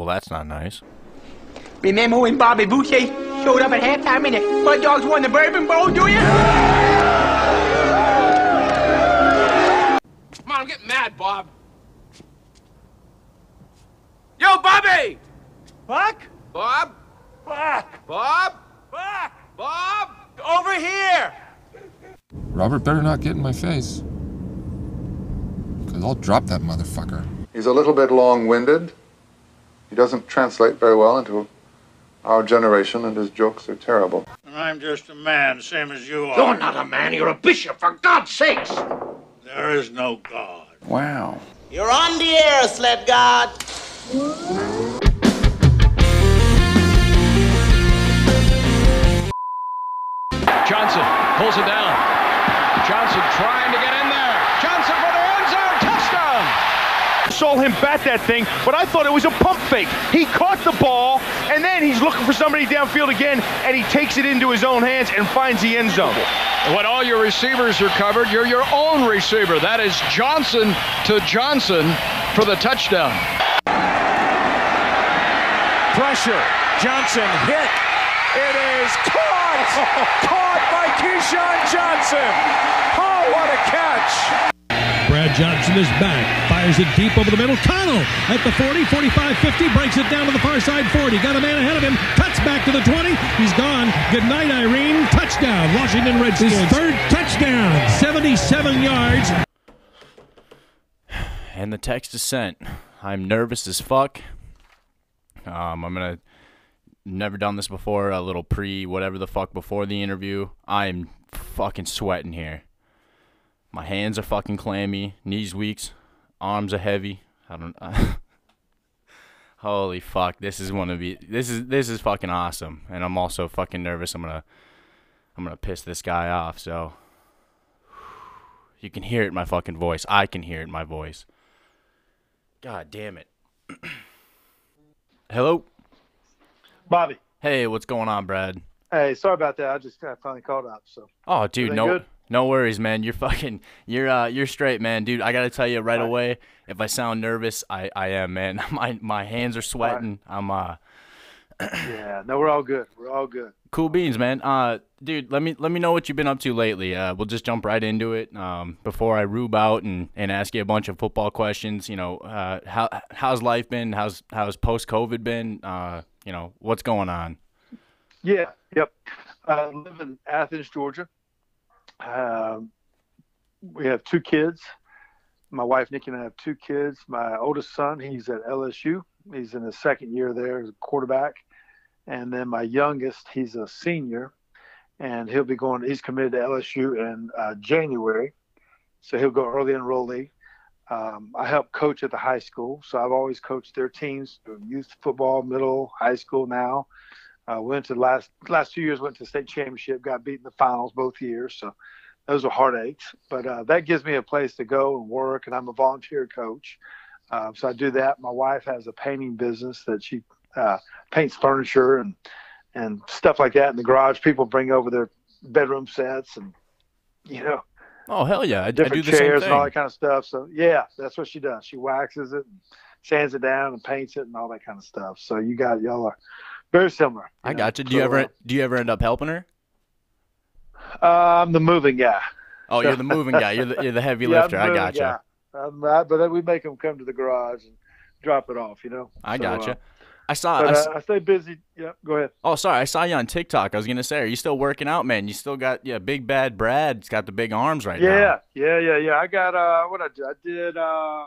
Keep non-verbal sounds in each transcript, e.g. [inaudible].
Well, that's not nice. Remember when Bobby Boucher showed up at halftime and the Mud Dogs won the Bourbon Bowl, do you? Come on, I'm getting mad, Bob. Yo, Bobby! Fuck! Bob? Fuck! Bob? Fuck! Bob? Over here! Robert better not get in my face. Because I'll drop that motherfucker. He's a little bit long winded. He doesn't translate very well into our generation, and his jokes are terrible. I'm just a man, same as you are. You're not a man, you're a bishop, for God's sakes! There is no God. Wow. You're on the air, sled god. Johnson pulls it down. Johnson trying to get in there. Johnson for the end zone. Touchdown. Saw him bat that thing, but I thought it was a pump fake. He caught the ball, and then he's looking for somebody downfield again, and he takes it into his own hands and finds the end zone. When all your receivers are covered, you're your own receiver. That is Johnson to Johnson for the touchdown. Pressure. Johnson hit. It is caught. caught by Keyshawn Johnson. Oh, what a catch. Brad Johnson is back. Fires it deep over the middle. Connell at the 40, 45, 50. Breaks it down to the far side 40. Got a man ahead of him. Cuts back to the 20. He's gone. Good night, Irene. Touchdown. Washington Redskins. His third touchdown. 77 yards. And the text is sent. I'm nervous as fuck. Um, I'm gonna never done this before. A little pre whatever the fuck before the interview. I'm fucking sweating here. My hands are fucking clammy, knees weak, arms are heavy. I don't. [laughs] holy fuck! This is one of the. This is this is fucking awesome, and I'm also fucking nervous. I'm gonna I'm gonna piss this guy off. So you can hear it in my fucking voice. I can hear it in my voice. God damn it. [clears throat] Hello. Bobby. Hey, what's going on, Brad? Hey, sorry about that. I just I finally called up. So. Oh, dude, no, good? No worries, man. You're [laughs] fucking, you're, uh, you're straight, man, dude. I gotta tell you right right. away, if I sound nervous, I, I am, man. [laughs] My, my hands are sweating. I'm, uh, Yeah. No, we're all good. We're all good. cool beans, man. Uh, dude, let me, let me know what you've been up to lately. Uh, we'll just jump right into it. Um, before I rube out and, and ask you a bunch of football questions. You know, uh, how, how's life been? How's, how's post COVID been? Uh, you know, what's going on? Yeah. Yep. I live in Athens, Georgia. Um, we have two kids. My wife Nikki and I have two kids. My oldest son, he's at LSU. He's in his second year there as a quarterback. And then my youngest, he's a senior, and he'll be going. He's committed to LSU in uh, January, so he'll go early enrollee. Um, I help coach at the high school, so I've always coached their teams, youth football, middle, high school now. Uh, went to the last last two years, went to the state championship, got beat in the finals both years. So those were heartaches, but uh, that gives me a place to go and work. And I'm a volunteer coach, uh, so I do that. My wife has a painting business that she uh, paints furniture and and stuff like that in the garage. People bring over their bedroom sets and you know Oh, hell yeah. I, I do the same chairs and all that kind of stuff. So yeah, that's what she does. She waxes it, and sands it down, and paints it, and all that kind of stuff. So you got y'all are very similar. I know? got you. Do you ever, do you ever end up helping her? Uh, I'm the moving guy. Oh, you're the moving guy. You're the, you're the heavy [laughs] Yeah, lifter. I got you. Not, but then we make them come to the garage and drop it off. You know. I So, got you. uh, I saw. but I uh, I stay busy. Yep. Go ahead. oh, sorry. I saw you on TikTok. I was gonna say, are you still working out, man? You still got yeah, big bad Brad's got the big arms right yeah, now. yeah, yeah, yeah. Yeah. I got uh, what I did. I did uh,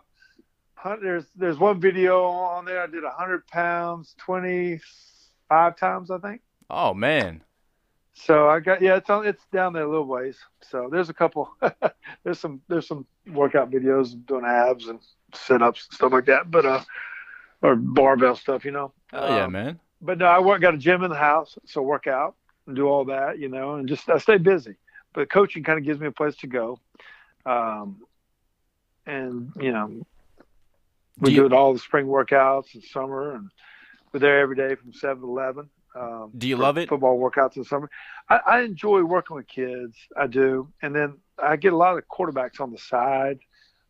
there's there's one video on there. I did hundred pounds, twenty five times, I think. Oh man. So I got yeah, it's on, it's down there a little ways. So there's a couple. [laughs] there's some there's some workout videos doing abs and sit ups and stuff like that. But uh, or barbell stuff, you know. Oh yeah, Um, man. But no, I work got a gym in the house, so work out and do all that, you know, and just I stay busy. But coaching kind of gives me a place to go, um, and you know, we Do do, it all the spring workouts and summer, and we're there every day from seven to eleven. Um, Do you love it? Football workouts in the summer. I, I enjoy working with kids. I do, and then I get a lot of quarterbacks on the side.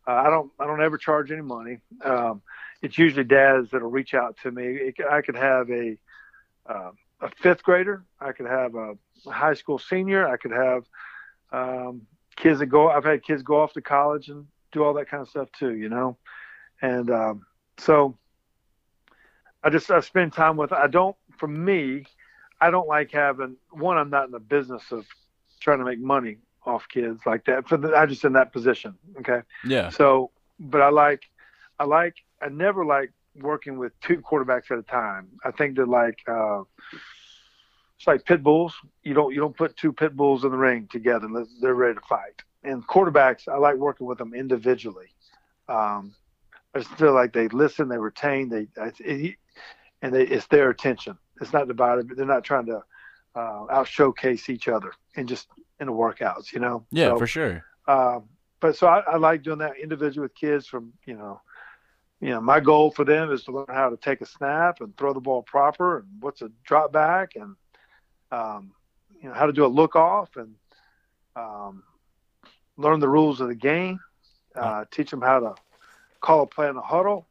Uh, I don't. I don't ever charge any money. Um, it's usually dads that'll reach out to me. It, I could have a uh, a fifth grader. I could have a, a high school senior. I could have um, kids that go. I've had kids go off to college and do all that kind of stuff too. You know, and um, so I just I spend time with. I don't. For me, I don't like having one. I'm not in the business of trying to make money off kids like that. For the, I just in that position. Okay. Yeah. So, but I like, I like, I never like working with two quarterbacks at a time. I think that like, uh, it's like pit bulls. You don't you don't put two pit bulls in the ring together unless they're ready to fight. And quarterbacks, I like working with them individually. Um, I just feel like they listen, they retain, they it, and they, it's their attention. It's not divided. They're not trying to uh, out showcase each other and just in the workouts, you know. Yeah, so, for sure. Um, but so I, I like doing that individual with kids from you know you know, my goal for them is to learn how to take a snap and throw the ball proper and what's a drop back and, um, you know, how to do a look off and um, learn the rules of the game, uh, teach them how to call a play in a huddle,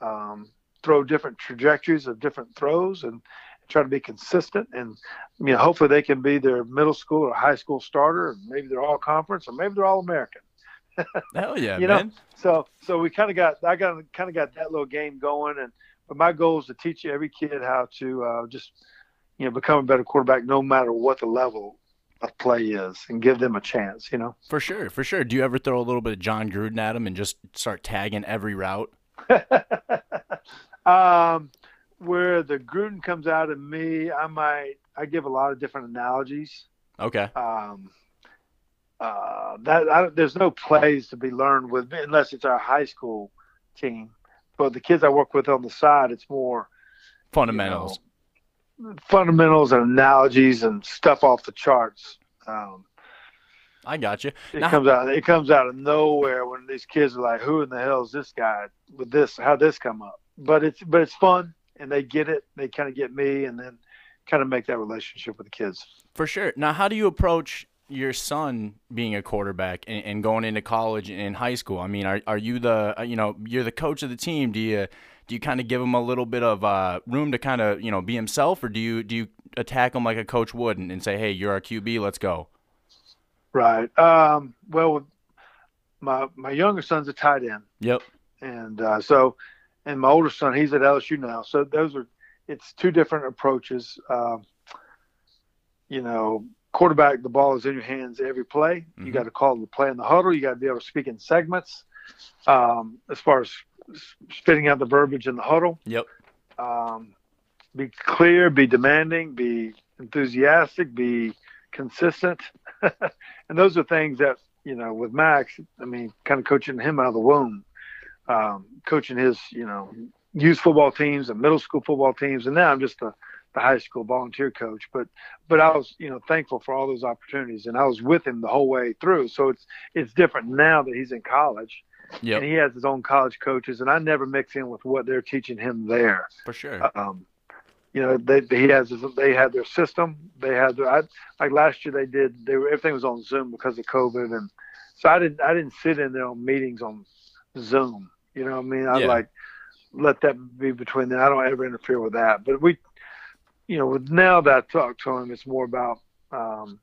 um, throw different trajectories of different throws and try to be consistent. And, you know, hopefully they can be their middle school or high school starter. And maybe they're all conference or maybe they're all American. [laughs] Hell yeah, you man. know, so so we kind of got I got kind of got that little game going, and but my goal is to teach every kid how to uh, just you know become a better quarterback, no matter what the level of play is, and give them a chance. You know, For sure, for sure. Do you ever throw a little bit of Jon Gruden at them and just start tagging every route? [laughs] um, where the Gruden comes out of me, I might I give a lot of different analogies. Okay. Um, uh, that I, there's no plays to be learned with me unless it's our high school team. But the kids I work with on the side, it's more Fundamentals. you know, fundamentals and analogies and stuff off the charts. Um, I got you. it Now- comes out. It comes out of nowhere when these kids are like, "Who in the hell is this guy with this? How this come up?" But it's but it's fun, and they get it. They kind of get me, and then kind of make that relationship with the kids. For sure. Now, how do you approach your son being a quarterback and, and going into college and high school? I mean, are are you the uh, you know you're the coach of the team? Do you do you kind of give him a little bit of uh, room to kind of you know be himself, or do you do you attack him like a coach would and, and say, hey, you're our QB, let's go? Right. Um, well, my my younger son's a tight end. Yep. and uh, so and my older son he's at LSU now. So those are it's two different approaches. Um, you know quarterback the ball is in your hands every play. You got to call the play in the huddle. You got to be able to speak in segments um, as far as spitting out the verbiage in the huddle. Yep. um, be clear be demanding be enthusiastic be consistent. [laughs] And those are things that you know with max i mean kind of coaching him out of the womb um, coaching his, you know, youth football teams and middle school football teams, and now I'm just the, the high school volunteer coach. But but I was, you know, thankful for all those opportunities, and I was with him the whole way through. So it's it's different now that he's in college, Yep. and he has his own college coaches, and I never mix in with what they're teaching him there. For sure. Um, you know, they he has his, they had their system. They had their I, like last year they did. They were everything was on Zoom because of COVID, and so I didn't I didn't sit in there on meetings on Zoom. You know what I mean? I Yeah. like let that be between them. I don't ever interfere with that. But we, you know, with now that I talk to him, it's more about, um,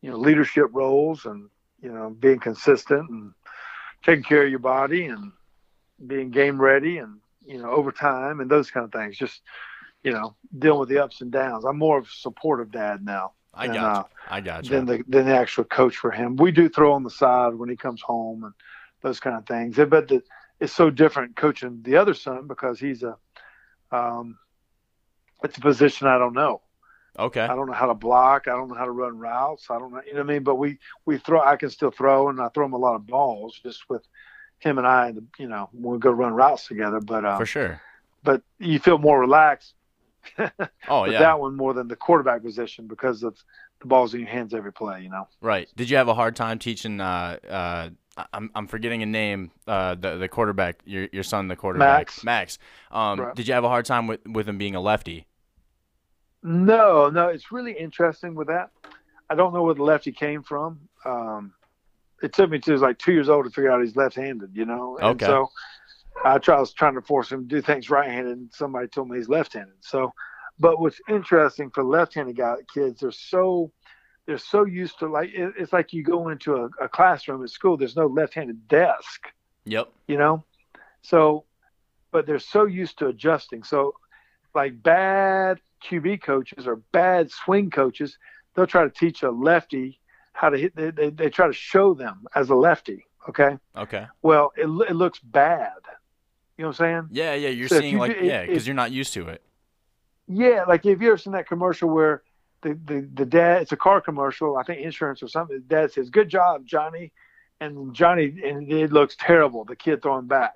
you know, leadership roles and, you know, being consistent and taking care of your body and being game ready and, you know, over time and those kind of things. Just, you know, dealing with the ups and downs. I'm more of a supportive dad now. I than, got uh. I got than the than the actual coach for him. We do throw on the side when he comes home and those kind of things. But the, it's so different coaching the other son because he's a um, it's a position I don't know. Okay. I don't know how to block. I don't know how to run routes. I don't know. You know what I mean? But we we throw. I can still throw, and I throw him a lot of balls just with him and I. You know, when we go run routes together. But um, For sure. but you feel more relaxed [laughs] Oh with yeah. that one more than the quarterback position because of the balls in your hands every play. You know. Right. Did you have a hard time teaching? Uh, uh, I'm I'm forgetting a name. Uh, the the quarterback, your your son, the quarterback, Max. Max. Um, Right. did you have a hard time with with him being a lefty? No, no, it's really interesting with that. I don't know where the lefty came from. Um, it took me to like two years old to figure out he's left-handed, you know. And Okay. so, I, try, I was trying to force him to do things right-handed, and somebody told me he's left-handed. So, but what's interesting for left-handed guy kids, they're so they're so used to like it, it's like you go into a, a classroom at school. There's no left-handed desk. Yep. You know, so but they're so used to adjusting. So, like bad QB coaches or bad swing coaches, they'll try to teach a lefty how to hit. They, they, they try to show them as a lefty. Okay. Okay. Well, it, it looks bad. You know what I'm saying? Yeah, yeah. You're So seeing you like do- yeah, because you're not used to it. Yeah, like if you ever seen that commercial where the, the, the dad, it's a car commercial, I think insurance or something. The dad says, "Good job, Johnny," and Johnny, and it looks terrible. The kid throwing back,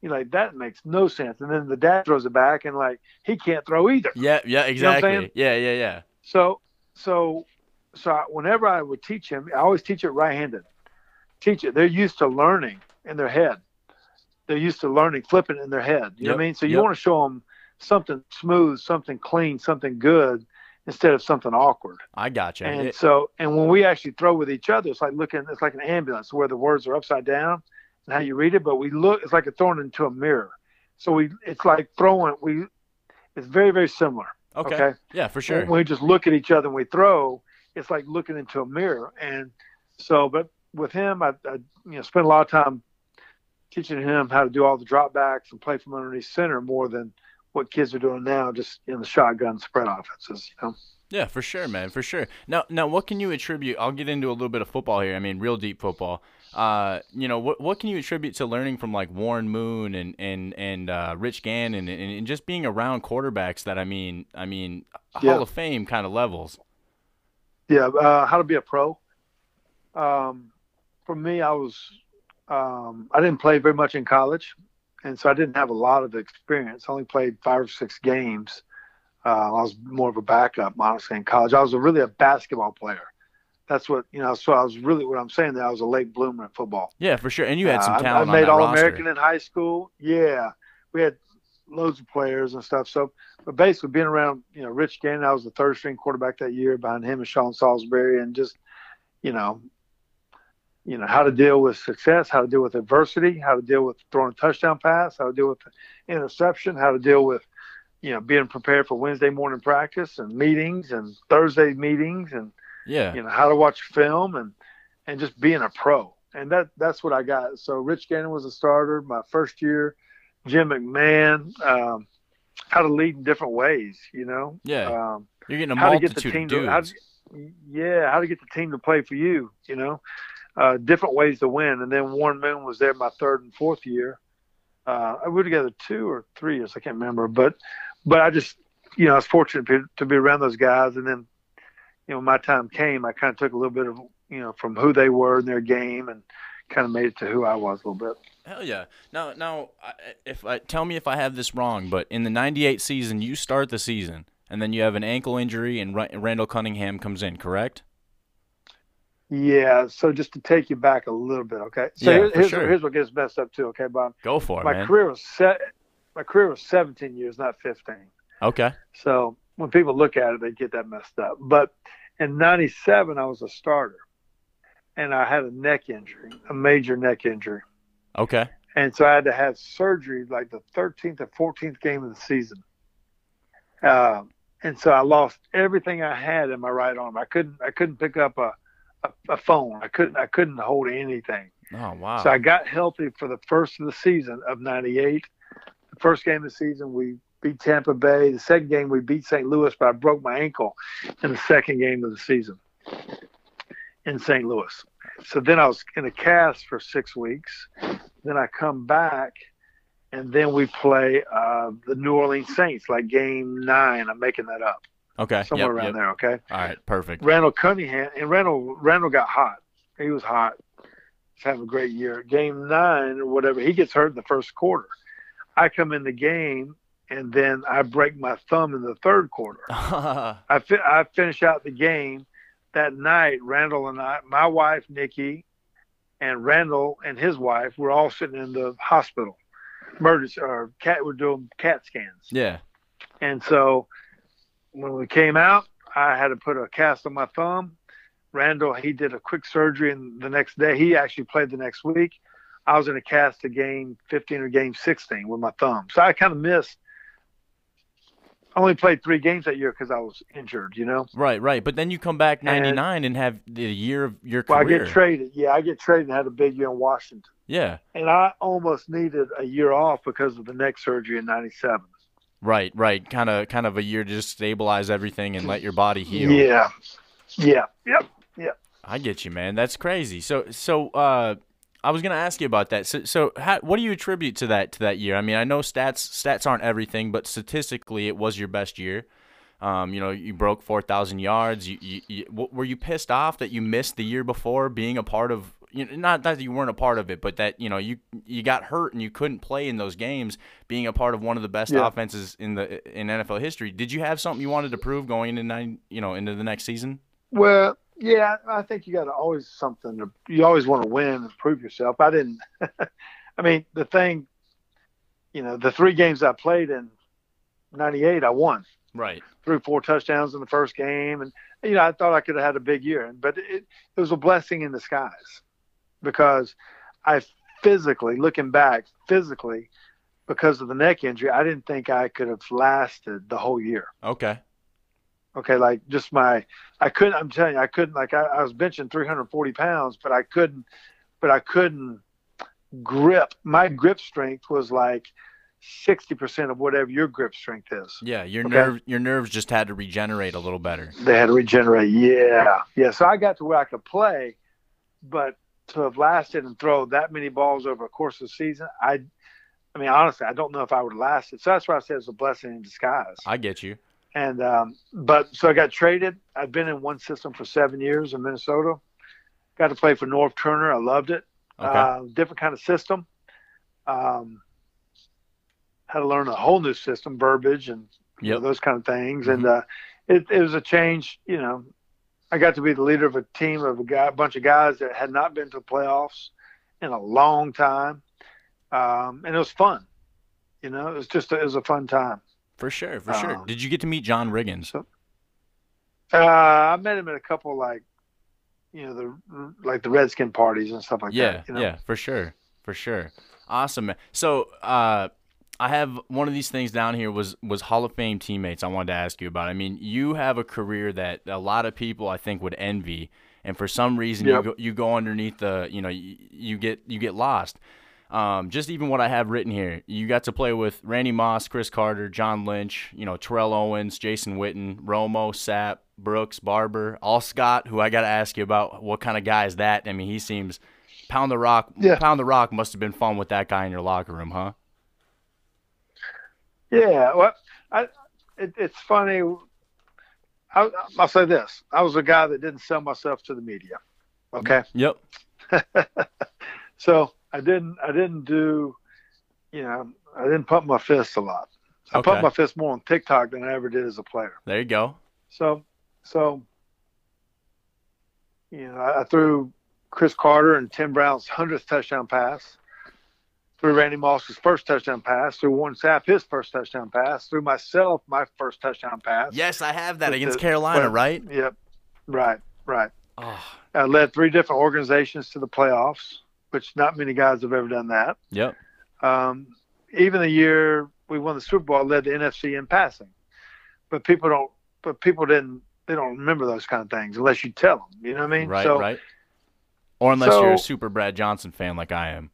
you're like, that makes no sense. And then the dad throws it back, and like he can't throw either. Yeah, yeah, You know exactly. yeah, yeah, yeah. So, so, so I, whenever I would teach him, I always teach it right-handed. Teach it. They're used to learning in their head. They're used to learning flipping in their head. You know what I mean? So you yep. want to show them something smooth, something clean, something good, instead of something awkward. I gotcha. And It- so, and when we actually throw with each other, it's like looking, it's like an ambulance where the words are upside down and how you read it, but we look, it's like a throwing into a mirror. So we, it's like throwing, we, it's very, very similar. okay. okay? Yeah, for sure. When we just look at each other and we throw, it's like looking into a mirror. And so, but with him, I, I you know, spent a lot of time teaching him how to do all the drop backs and play from underneath center more than what kids are doing now, just in the shotgun spread offenses, you know? Yeah, for sure, man, for sure. Now, now, what can you attribute? I'll get into a little bit of football here. I mean, real deep football. Uh, you know, what what can you attribute to learning from like Warren Moon and and and uh, Rich Gannon and, and just being around quarterbacks that I mean, I mean, Yeah. Hall of Fame kind of levels. Yeah, uh, how to be a pro. Um, for me, I was um, I didn't play very much in college, and so I didn't have a lot of experience. I only played five or six games. Uh, I was more of a backup, honestly, in college. I was a, really a basketball player. That's what you know. So I was really what I'm saying. That I was a late bloomer in football. Yeah, for sure. And you had some Uh, I- talent I, made All roster. American in high school. Yeah, we had loads of players and stuff. So, but basically being around, you know, Rich Gannon, I was the third string quarterback that year behind him and Sean Salisbury, and just, you know, you know how to deal with success, how to deal with adversity, how to deal with throwing a touchdown pass, how to deal with interception, how to deal with, you know, being prepared for Wednesday morning practice and meetings and Thursday meetings and Yeah. you know how to watch film and and just being a pro and that that's what i got so rich gannon was a starter my first year jim mcmahon um, how to lead in different ways you know Yeah. um, You're getting a how to get the multitude team of to how dudes. to, yeah how to get the team to play for you you know uh, different ways to win and then warren moon was there my third and fourth year uh, we were together two or three years i can't remember but but i just you know i was fortunate to, be around those guys and then you know, my time came, I kind of took a little bit of, you know, from who they were in their game and kind of made it to who I was a little bit. Hell yeah! Now, now, if I tell me if I have this wrong, but in the '98 season, you start the season, and then you have an ankle injury, and Ra- Randall Cunningham comes in, correct? Yeah. So just to take you back a little bit, okay. So Yeah, here- for here's, sure. here's what gets messed up too, okay, Bob. Go for it, my man. career was set. My career was 17 years, not 15. Okay. So when people look at it, they get that messed up. But in '97, I was a starter, and I had a neck injury, a major neck injury. Okay. and so I had to have surgery like the 13th or 14th game of the season. Um, and so I lost everything I had in my right arm. I couldn't I couldn't pick up a, a, a phone. I couldn't I couldn't hold anything. Oh wow. So I got healthy for the first of the season of '98. The first game of the season we beat Tampa Bay. The second game we beat St. Louis, but I broke my ankle in the second game of the season in St. Louis. So then I was in a cast for six weeks. Then I come back, and then we play uh, the New Orleans Saints, like game nine. I'm making that up, okay. somewhere Yep, around yep. there. Okay. All right. Perfect. Randall Cunningham and Randall Randall got hot. He was hot. He's having a great year. Game nine or whatever, he gets hurt in the first quarter. I come in the game and then I break my thumb in the third quarter. [laughs] I fi- I finish out the game that night. Randall and I, my wife Nikki, and Randall and his wife were all sitting in the hospital, emergency or cat. We're doing CAT scans. yeah. And so when we came out, I had to put a cast on my thumb. Randall, he did a quick surgery, and the next day he actually played the next week. I was in a cast to game 15 or game 16 with my thumb. So I kind of missed. I only played three games that year because I was injured, you know. Right, right. But then you come back '99 and, have the year of your well, career. I get traded. Yeah, I get traded and had a big year in Washington. Yeah. And I almost needed a year off because of the neck surgery in '97. Right, right. Kind of, kind of a year to just stabilize everything and let your body heal. Yeah. Yeah. Yep. Yep. I get you, man. That's crazy. So, so uh, I was gonna ask you about that. So, so how, what do you attribute to that to that year? I mean, I know stats stats aren't everything, but statistically, it was your best year. Um, you know, you broke four thousand yards. You, you, you, were you pissed off that you missed the year before being a part of? You know, not that you weren't a part of it, but that you know you you got hurt and you couldn't play in those games. Being a part of one of the best Yeah. offenses in the in NFL history, did you have something you wanted to prove going into nine? You know, into the next season? Well, yeah, I think you got to always something to. You always want to win and prove yourself. I didn't. [laughs] I mean, the thing, you know, the three games I played in '98, I won. Right. Threw four touchdowns in the first game, and you know, I thought I could have had a big year, but it, it was a blessing in disguise because I physically, looking back, physically, because of the neck injury, I didn't think I could have lasted the whole year. Okay. Okay, like just my, I couldn't. I'm telling you, I couldn't. Like I, I was benching 340 pounds, but I couldn't, but I couldn't grip. My grip strength was like 60 percent of whatever your grip strength is. Yeah, your Okay. nerve your nerves just had to regenerate a little better. They had to regenerate. Yeah, yeah. So I got to where I could play, but to have lasted and throw that many balls over a course of the season, I, I mean, honestly, I don't know if I would have lasted. So that's why I said it's a blessing in disguise. I get you. And um, but so I got traded. I've been in one system for seven years in Minnesota. Got to play for Norv Turner. I loved it. Okay. Uh, different kind of system. Um, had to learn a whole new system, verbiage, and you know, those kind of things. And uh, it, it was a change. You know, I got to be the leader of a team of a guy, a bunch of guys that had not been to the playoffs in a long time, um, and it was fun. You know, it was just a, it was a fun time. For sure, for sure. Um, Did you get to meet John Riggins? Uh, I met him at a couple like, you know, the like the Redskin parties and stuff like yeah, that. You know? yeah, for sure, for sure. Awesome. So, uh, I have one of these things down here was was Hall of Fame teammates. I wanted to ask you about. I mean, you have a career that a lot of people I think would envy, and for some reason Yep. you go, you go underneath the you know you, you get you get lost. Um, just even what I have written here, you got to play with Randy Moss, Cris Carter, John Lynch, you know Terrell Owens, Jason Witten, Romo, Sapp, Brooks, Barber, Alstott, who I got to ask you about. What kind of guy is that? I mean, he seems pound the rock. Yeah. Pound the rock must have been fun with that guy in your locker room, huh? Yeah. Well, I, it, it's funny. I, I'll say this: I was a guy that didn't sell myself to the media. Okay. Yep. [laughs] So I didn't. I didn't do. You know, I didn't pump my fist a lot. I Okay. pumped my fist more on TikTok than I ever did as a player. There you go. So, so, you know, I, I threw Cris Carter and Tim Brown's hundredth touchdown pass. Threw Randy Moss's first touchdown pass. threw Warren Sapp his first touchdown pass. threw myself my first touchdown pass. Yes, I have that With against the- Carolina, right? Yep. Right. Right. Oh, I led three different organizations to the playoffs, which not many guys have ever done that. yep. Um, even the year we won the Super Bowl, I led the NFC in passing. But people don't. But people didn't. They don't remember those kind of things unless you tell them. You know what I mean? Right, so, right. Or unless you're a super Brad Johnson fan like I am.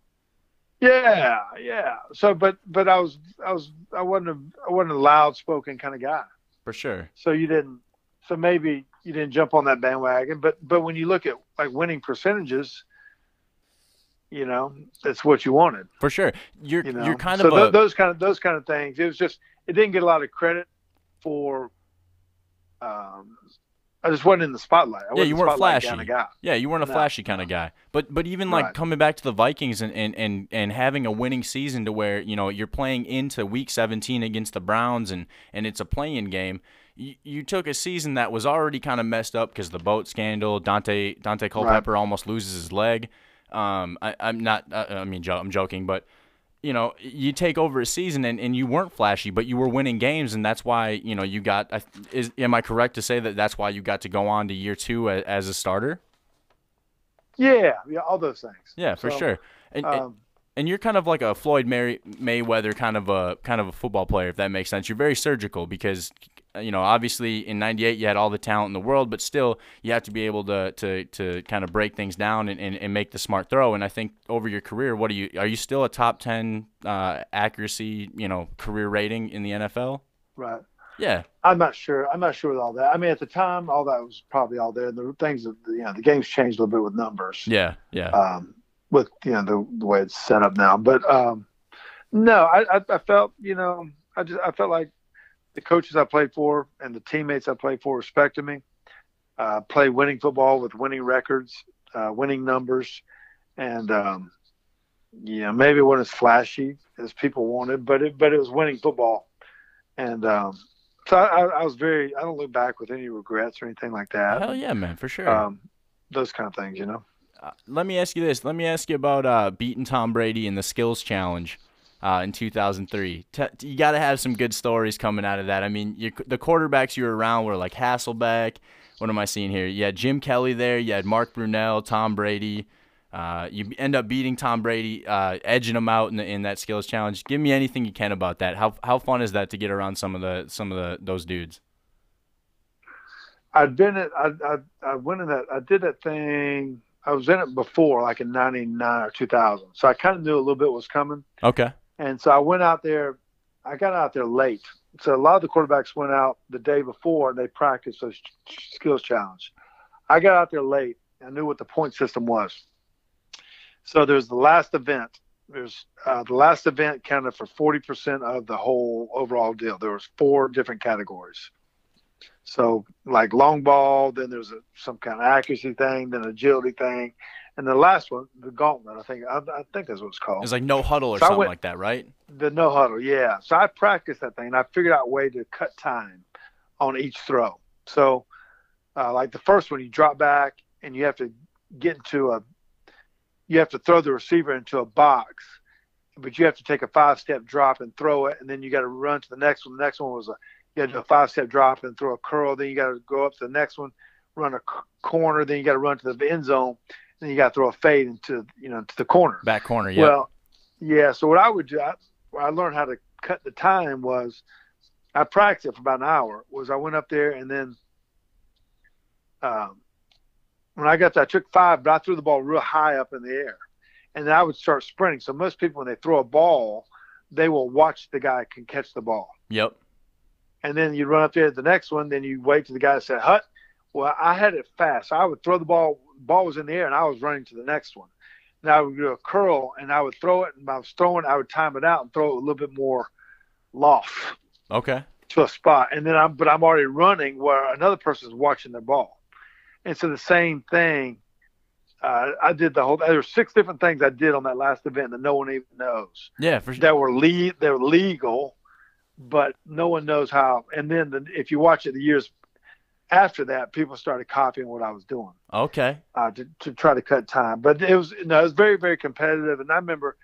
Yeah, yeah. So, but but I was I was I wasn't a I wasn't a loud spoken kind of guy. For sure. So you didn't. So maybe you didn't jump on that bandwagon. But but when you look at like winning percentages, you know that's what you wanted. For sure. You're You know, you're kind so of tho- a those kind of those kind of things. It was just it didn't get a lot of credit for. Um, I just wasn't in the spotlight. I yeah, you weren't flashy. kind of guy. Yeah, you weren't a No, flashy kind of guy. But but even like Right. coming back to the Vikings and, and, and, and having a winning season to where you know you're playing into Week 17 against the Browns and and it's a playing game. You, you took a season that was already kind of messed up because the boat scandal. Daunte Daunte Culpepper almost loses his leg. Um, I, I'm not. Uh, I mean, jo- I'm joking, but you know, you take over a season and, and you weren't flashy, but you were winning games, and that's why you know you got. I- Is am I correct to say that that's why you got to go on to year two as, as a starter? Yeah, yeah, all those things. Yeah, for So, sure. And- Um, and you're kind of like a Floyd May- Mayweather kind of a kind of a football player, if that makes sense. You're very surgical because you know obviously in '98 you had all the talent in the world, but still you have to be able to to, to kind of break things down and, and, and make the smart throw. And I think over your career, what are you are you still a top 10 uh, accuracy you know career rating in the NFL? Right. Yeah. I'm not sure. I'm not sure with all that. I mean, at the time, all that was probably all there. The things, that, you know, the game's changed a little bit with numbers. Yeah. Yeah. Um, with you know the, the way it's set up now, but um, no, I, I, I felt you know I just I felt like the coaches I played for and the teammates I played for respected me. Uh, play winning football with winning records, uh, winning numbers, and um, you know maybe it wasn't as flashy as people wanted, but it but it was winning football, and um, so I, I was very I don't look back with any regrets or anything like that. Hell yeah, man, for sure. Um, those kind of things, you know. Uh, let me ask you this. Let me ask you about uh, beating Tom Brady in the skills challenge uh, in 2003. T- you got to have some good stories coming out of that. I mean, you, the quarterbacks you were around were like Hasselbeck. What am I seeing here? You had Jim Kelly there. You had Mark Brunell, Tom Brady. Uh, you end up beating Tom Brady, uh, edging him out in, the, in that skills challenge. Give me anything you can about that. How how fun is that to get around some of the some of the those dudes? I'd been at I I, I went in that I did that thing. I was in it before, like in '99 or 2000. So I kind of knew a little bit was coming. Okay. And so I went out there. I got out there late. So a lot of the quarterbacks went out the day before and they practiced those skills challenge. I got out there late. I knew what the point system was. So there's the last event. There's uh, the last event counted for 40% of the whole overall deal. There was four different categories. So like long ball, then there's a, some kind of accuracy thing, then agility thing, and the last one, the gauntlet. I think I, I think that's what it's called. It's like no huddle or So something went- like that, right? The no huddle, yeah. So I practiced that thing, and I figured out a way to cut time on each throw. So, uh, like the first one, you drop back and you have to get into a, you have to throw the receiver into a box, but you have to take a five-step drop and throw it, and then you got to run to the next one. The next one was a, you got to do a five-step drop and throw a curl. Then you got to go up to the next one, run a c- corner. Then you got to run to the end zone. Then you got to throw a fade into you know to the corner. Back corner, yeah. Well, yeah. So what I would do, I, I learned how to cut the time was, I practiced it for about an hour. Was I went up there and then, um, when I got there, I took five, but I threw the ball real high up in the air, and then I would start sprinting. So most people, when they throw a ball, they will watch the guy can catch the ball, Yep. And then you run up there to the next one. Then you wait for the guy to say hut. Well, I had it fast. I would throw the ball. Ball was in the air, and I was running to the next one. And I would do a curl, and I would throw it. And I was throwing, I would time it out and throw it a little bit more loft Okay. to a spot. And then I'm, but I'm already running where another person's watching their ball. And so the same thing, uh, I did the whole. There were six different things I did on that last event that no one even knows Yeah, for sure. that were le- they're legal, but no one knows how. And then the, if you watch it, the years after that, people started copying what I was doing Okay. uh, to to try to cut time. But it was no, it was very very competitive. And I remember,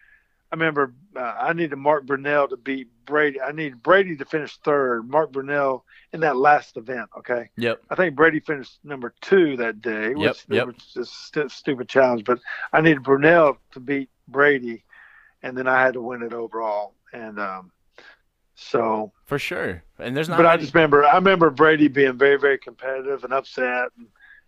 I remember uh, I needed Mark Brunell to beat Brady. I needed Brady to finish third. Mark Brunell in that last event. Okay. Yep. I think Brady finished number two that day, which Yep, yep. just a st- stupid challenge. But I needed Brunell to beat Brady, and then I had to win it overall. And um, so, For sure. And there's not but I just remember, I remember Brady being very, very competitive and upset, and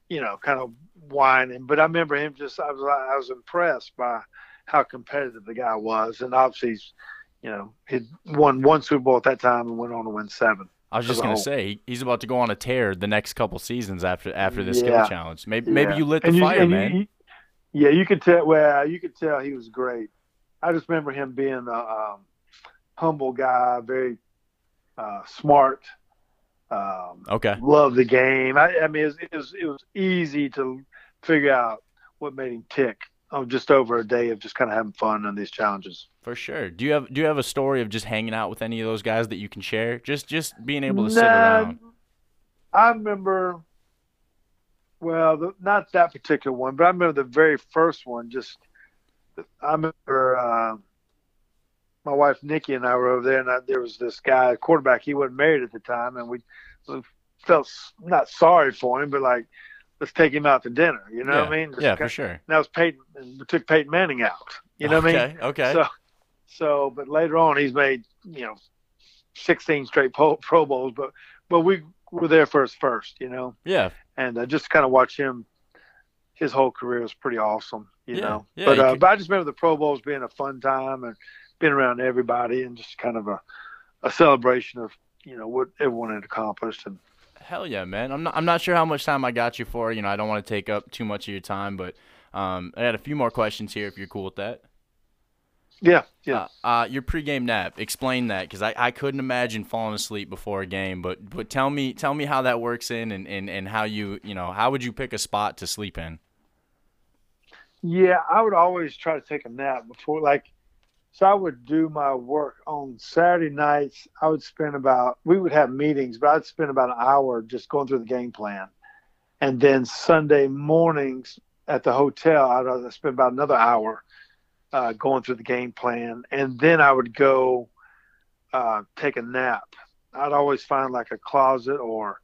you know, kind of whining. But I remember him just, I was, I was impressed by how competitive the guy was, and obviously, you know, he'd won one Super Bowl at that time and went on to win seven. I was just gonna whole. say he's about to go on a tear the next couple seasons after after this Yeah. skill challenge. Maybe maybe Yeah. you lit the you- fire, man. you- yeah, you could tell. Well, you could tell he was great. I just remember him being a um, humble guy, very uh, smart. Um, okay. loved the game. I, I mean, it was, it was it was easy to figure out what made him tick. Oh, just over a day of just kind of having fun on these challenges. For sure. Do you have do you have a story of just hanging out with any of those guys that you can share? Just just being able to sit around. I remember, well, the, not that particular one, but I remember the very first one. Just, I remember uh, my wife Nikki and I were over there, and I, there was this guy, quarterback. He wasn't married at the time, and we, we felt not sorry for him, but like let's take him out to dinner. You know yeah. what I mean? Just yeah, for sure. That was Peyton. and We took Peyton Manning out. You know what I mean? Okay, okay. So, so, but later on, he's made you know, 16 straight Pro, Pro Bowls. But but we were there for his first. You know, Yeah, and uh, just kind of watch him. His whole career was pretty awesome. You Yeah, know, yeah, but uh, could- but I just remember the Pro Bowls being a fun time and being around everybody and just kind of a a celebration of you know what everyone had accomplished and Hell yeah, man. I'm not I'm not sure how much time I got you for. You know, I don't want to take up too much of your time, but um, I had a few more questions here if you're cool with that. yeah yeah. Uh, uh, your pregame nap. Explain that, because I, I couldn't imagine falling asleep before a game. But but tell me tell me how that works in and, and, and how you you know how would you pick a spot to sleep in? Yeah, I would always try to take a nap before, like, so I would do my work on Saturday nights. I would spend about, we would have meetings, but I'd spend about an hour just going through the game plan. And then Sunday mornings at the hotel, I'd spend about another hour uh, going through the game plan. And then I would go uh, take a nap. I'd always find like a closet or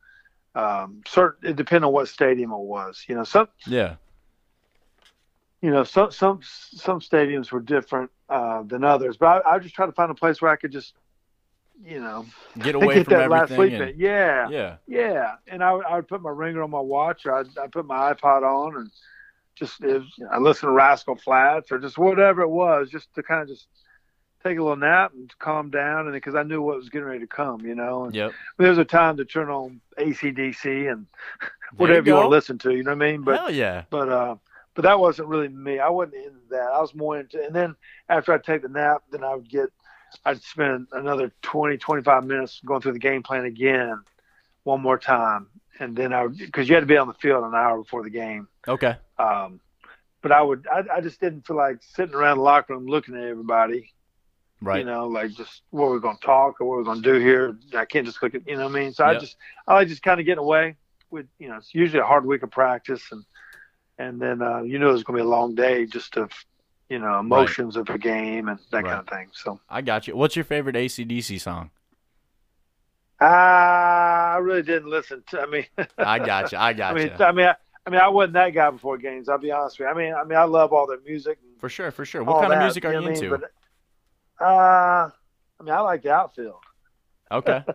um, certain, it depended on what stadium it was. You know, some, Yeah. You know, some some some stadiums were different uh, than others, but I, I just try to find a place where I could just, you know, Get [laughs] away get from that last sleep and- in. Yeah, yeah. yeah. And I would, I would put my ringer on my watch, or I'd, I'd put my iPod on, and just if, I listen to Rascal Flatts or just whatever it was, just to kind of just take a little nap and calm down, and because I knew what was getting ready to come, you know. And Yep. there was a time to turn on ACDC and [laughs] whatever you, want to listen to, you know what I mean? But Hell yeah. but uh but that wasn't really me. I wasn't into that. I was more into and then after i'd take the nap then i would get i'd spend another 20 25 minutes going through the game plan again one more time. And then i would because you had to be on the field an hour before the game. Okay. um but i would i, I just didn't feel like sitting around the locker room looking at everybody. Right. you know like just what we're going to talk or what we're going to do here. I can't just look at you know what i mean? So i just i like just kind of getting away with you know it's usually a hard week of practice and and then uh, you know it's going to be a long day just of you know emotions of a game and that Right. kind of thing. So I got you. What's your favorite ACDC song? I really didn't listen to. I mean, [laughs] I got you. I got I mean, you. I mean, I, I mean, I wasn't that guy before games. I'll be honest with you. I mean, I mean, I love all their music. And For sure, for sure. What kind of music are you, know what mean? into? But, uh, I mean, I like the outfield. okay. [laughs]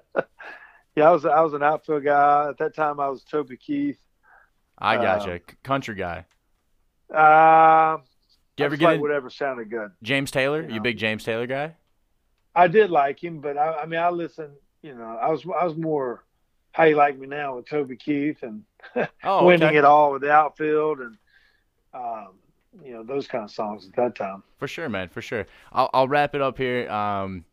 Yeah, I was I was an outfield guy at that time. I was Toby Keith. I got Uh, you. Country guy. Uh, you ever get like in whatever sounded good. James Taylor? you You big James Taylor guy? I did like him, but I, I mean, I listened. You know, I was I was more how you like me now with Toby Keith and [laughs] Oh, winning okay. it all with the outfield and um, you know those kind of songs at that time. For sure, man. For sure. I'll I'll wrap it up here. Um,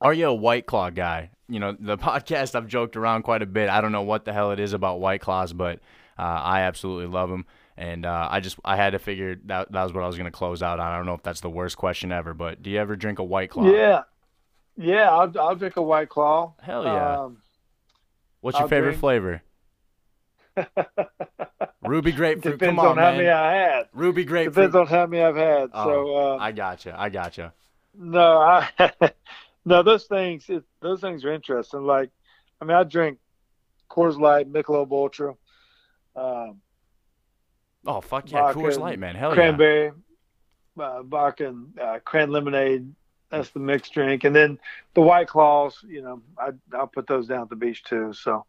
are you a White Claw guy? You know, the [laughs] podcast I've joked around quite a bit. I don't know what the hell it is about White Claws, but uh, I absolutely love them. And uh, I just I had to figure that that was what I was gonna close out on. I don't know if that's the worst question ever, but do you ever drink a White Claw? Yeah, yeah. I'll I'll drink a White Claw. Hell yeah. Um, What's your I'll favorite drink- flavor? [laughs] Ruby grapefruit. depends Come on, on how man. many I had. Ruby grapefruit. Depends on how many I've had. Oh, so uh, I gotcha. I gotcha. no, I [laughs] no those things. It, those things are interesting. Like, I mean, I drink Coors Light, Michelob Ultra. Um, Oh fuck yeah, Coors Light, man. Hell yeah. cranberry, uh, vodka, and uh, cran lemonade. That's the mixed drink, and then the White Claws. You know, I I'll put those down at the beach too. So,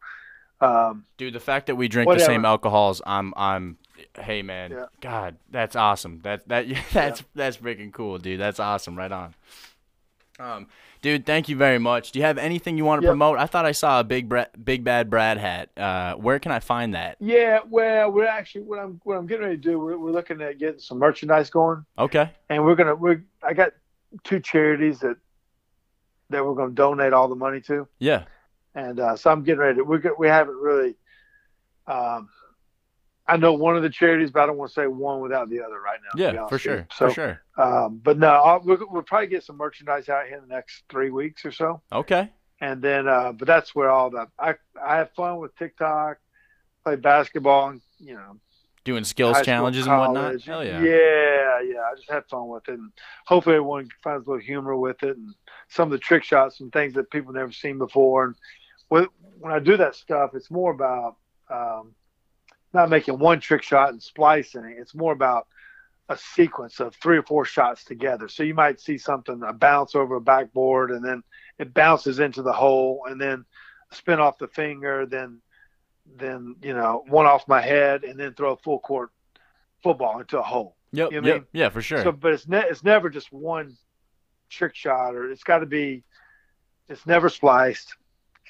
um, Dude, the fact that we drink the same alcohols, I'm I'm hey man. Yeah. God, that's awesome. That that [laughs] that's that's freaking cool, dude. That's awesome. Right on. Um, dude, thank you very much. Do you have anything you want to Yep. promote? I thought I saw a big Bra- big bad Brad hat. Uh, where can I find that? yeah, well, we're actually what I'm what I'm getting ready to do. We're, we're looking at getting some merchandise going, Okay. and we're gonna we're I got two charities that that we're gonna donate all the money to. Yeah. and uh, so I'm getting ready. To, we get- we haven't really. Um, I know one of the charities, but I don't want to say one without the other right now. Yeah, for sure. So, for sure. Um, but no, I'll, we'll, we'll probably get some merchandise out here in the next three weeks or so, Okay. and then. Uh, but that's where all the I I have fun with TikTok, play basketball, and you know Doing skills challenges and whatnot. Hell yeah. Yeah, yeah. I just have fun with it, and hopefully everyone finds a little humor with it, and some of the trick shots and things that people never seen before. And when when I do that stuff, it's more about um, not making one trick shot and splicing it. It's more about a sequence of three or four shots together. So you might see something a bounce over a backboard, and then it bounces into the hole, and then spin off the finger, then then you know one off my head, and then throw a full court football into a hole. Yep. You know what I mean? Yeah, for sure. So, but it's ne- it's never just one trick shot, or it's got to be. It's never spliced,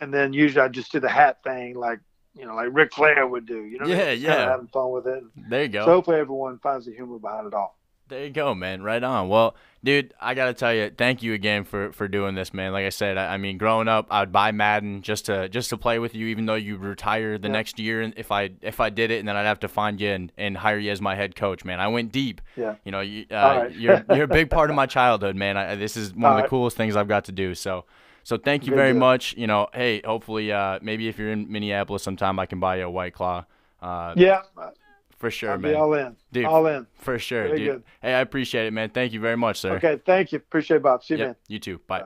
and then usually I just do the hat thing, like you know, like Ric Flair would do. You know, what I Yeah, mean? Just kinda yeah. having fun with it. there you go. So hopefully everyone finds the humor behind it all. There you go, man. Right on. Well, dude, I gotta tell you, thank you again for for doing this, man. Like I said, I, I mean, growing up, I'd buy Madden just to just to play with you, even though you retire the Yeah. next year. And if I if I did it, and then I'd have to find you and, and hire you as my head coach, man. I went deep. Yeah. You know, you, uh, right. you're you're a big [laughs] part of my childhood, man. I, this is one All of the right. coolest things I've got to do. So. So thank you Good very deal. much. You know, hey, hopefully, uh, maybe if you're in Minneapolis sometime, I can buy you a White Claw. Uh, Yeah, for sure, I'll man. be all in. Dude, all in. For sure, Very dude. good. Hey, I appreciate it, man. Thank you very much, sir. Okay, thank you. Appreciate it, Bob. See you, Yep, man. You too. Bye.